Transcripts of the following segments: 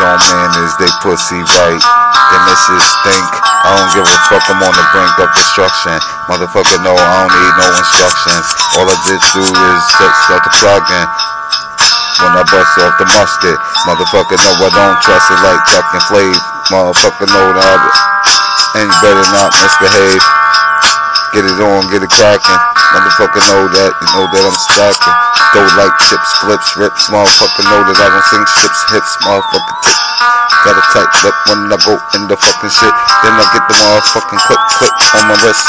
don't manage they pussy right. Them misses stink. I don't give a fuck, I'm on the brink of destruction. Motherfucker, no, I don't need no instructions. All I just do is set, start the plug-in. When I bust off the mustard, motherfucker, no, I don't trust it like Captain Flav. Motherfucker, know that I, and you better not misbehave. Get it on, get it cracking. Motherfucker know that, you know that I'm stacking. Throw like chips, flips, rips. Motherfucker know that I don't sing ships, hips. Motherfucker tip. Got a tight lip when I go in the fucking shit. Then I get the motherfucking clip, clip on my wrist.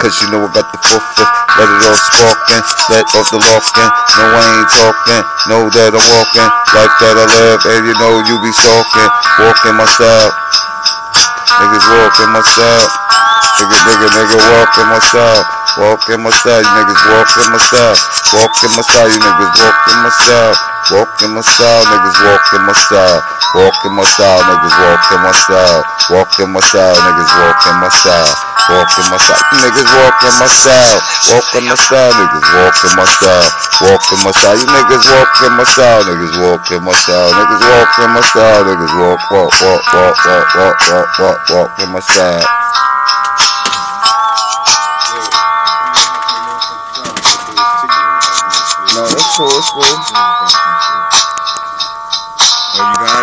Cause you know I got the fifth. Let it all sparking, let off the locking. No, I ain't talking. Know that I'm walking. Life that I live, and you know you be talking. Walking my. Niggas walking my. Nigga, nigga, nigga, walking my style. Walking my style, you niggas walking my style. Walking my style, you niggas walking my style. Walking my style, niggas walking my style. Walking my style, niggas walking my style. Walking my style, niggas walking my style. Walking my style, niggas walking my style. Walking my style, niggas walking my style. Walking my style, you niggas walking my style. Niggas walking my style, niggas walking my style. Niggas walk, walk, walk, walk, walk, walk, walk, walk, walking my style. cool. It's cool. Oh, you got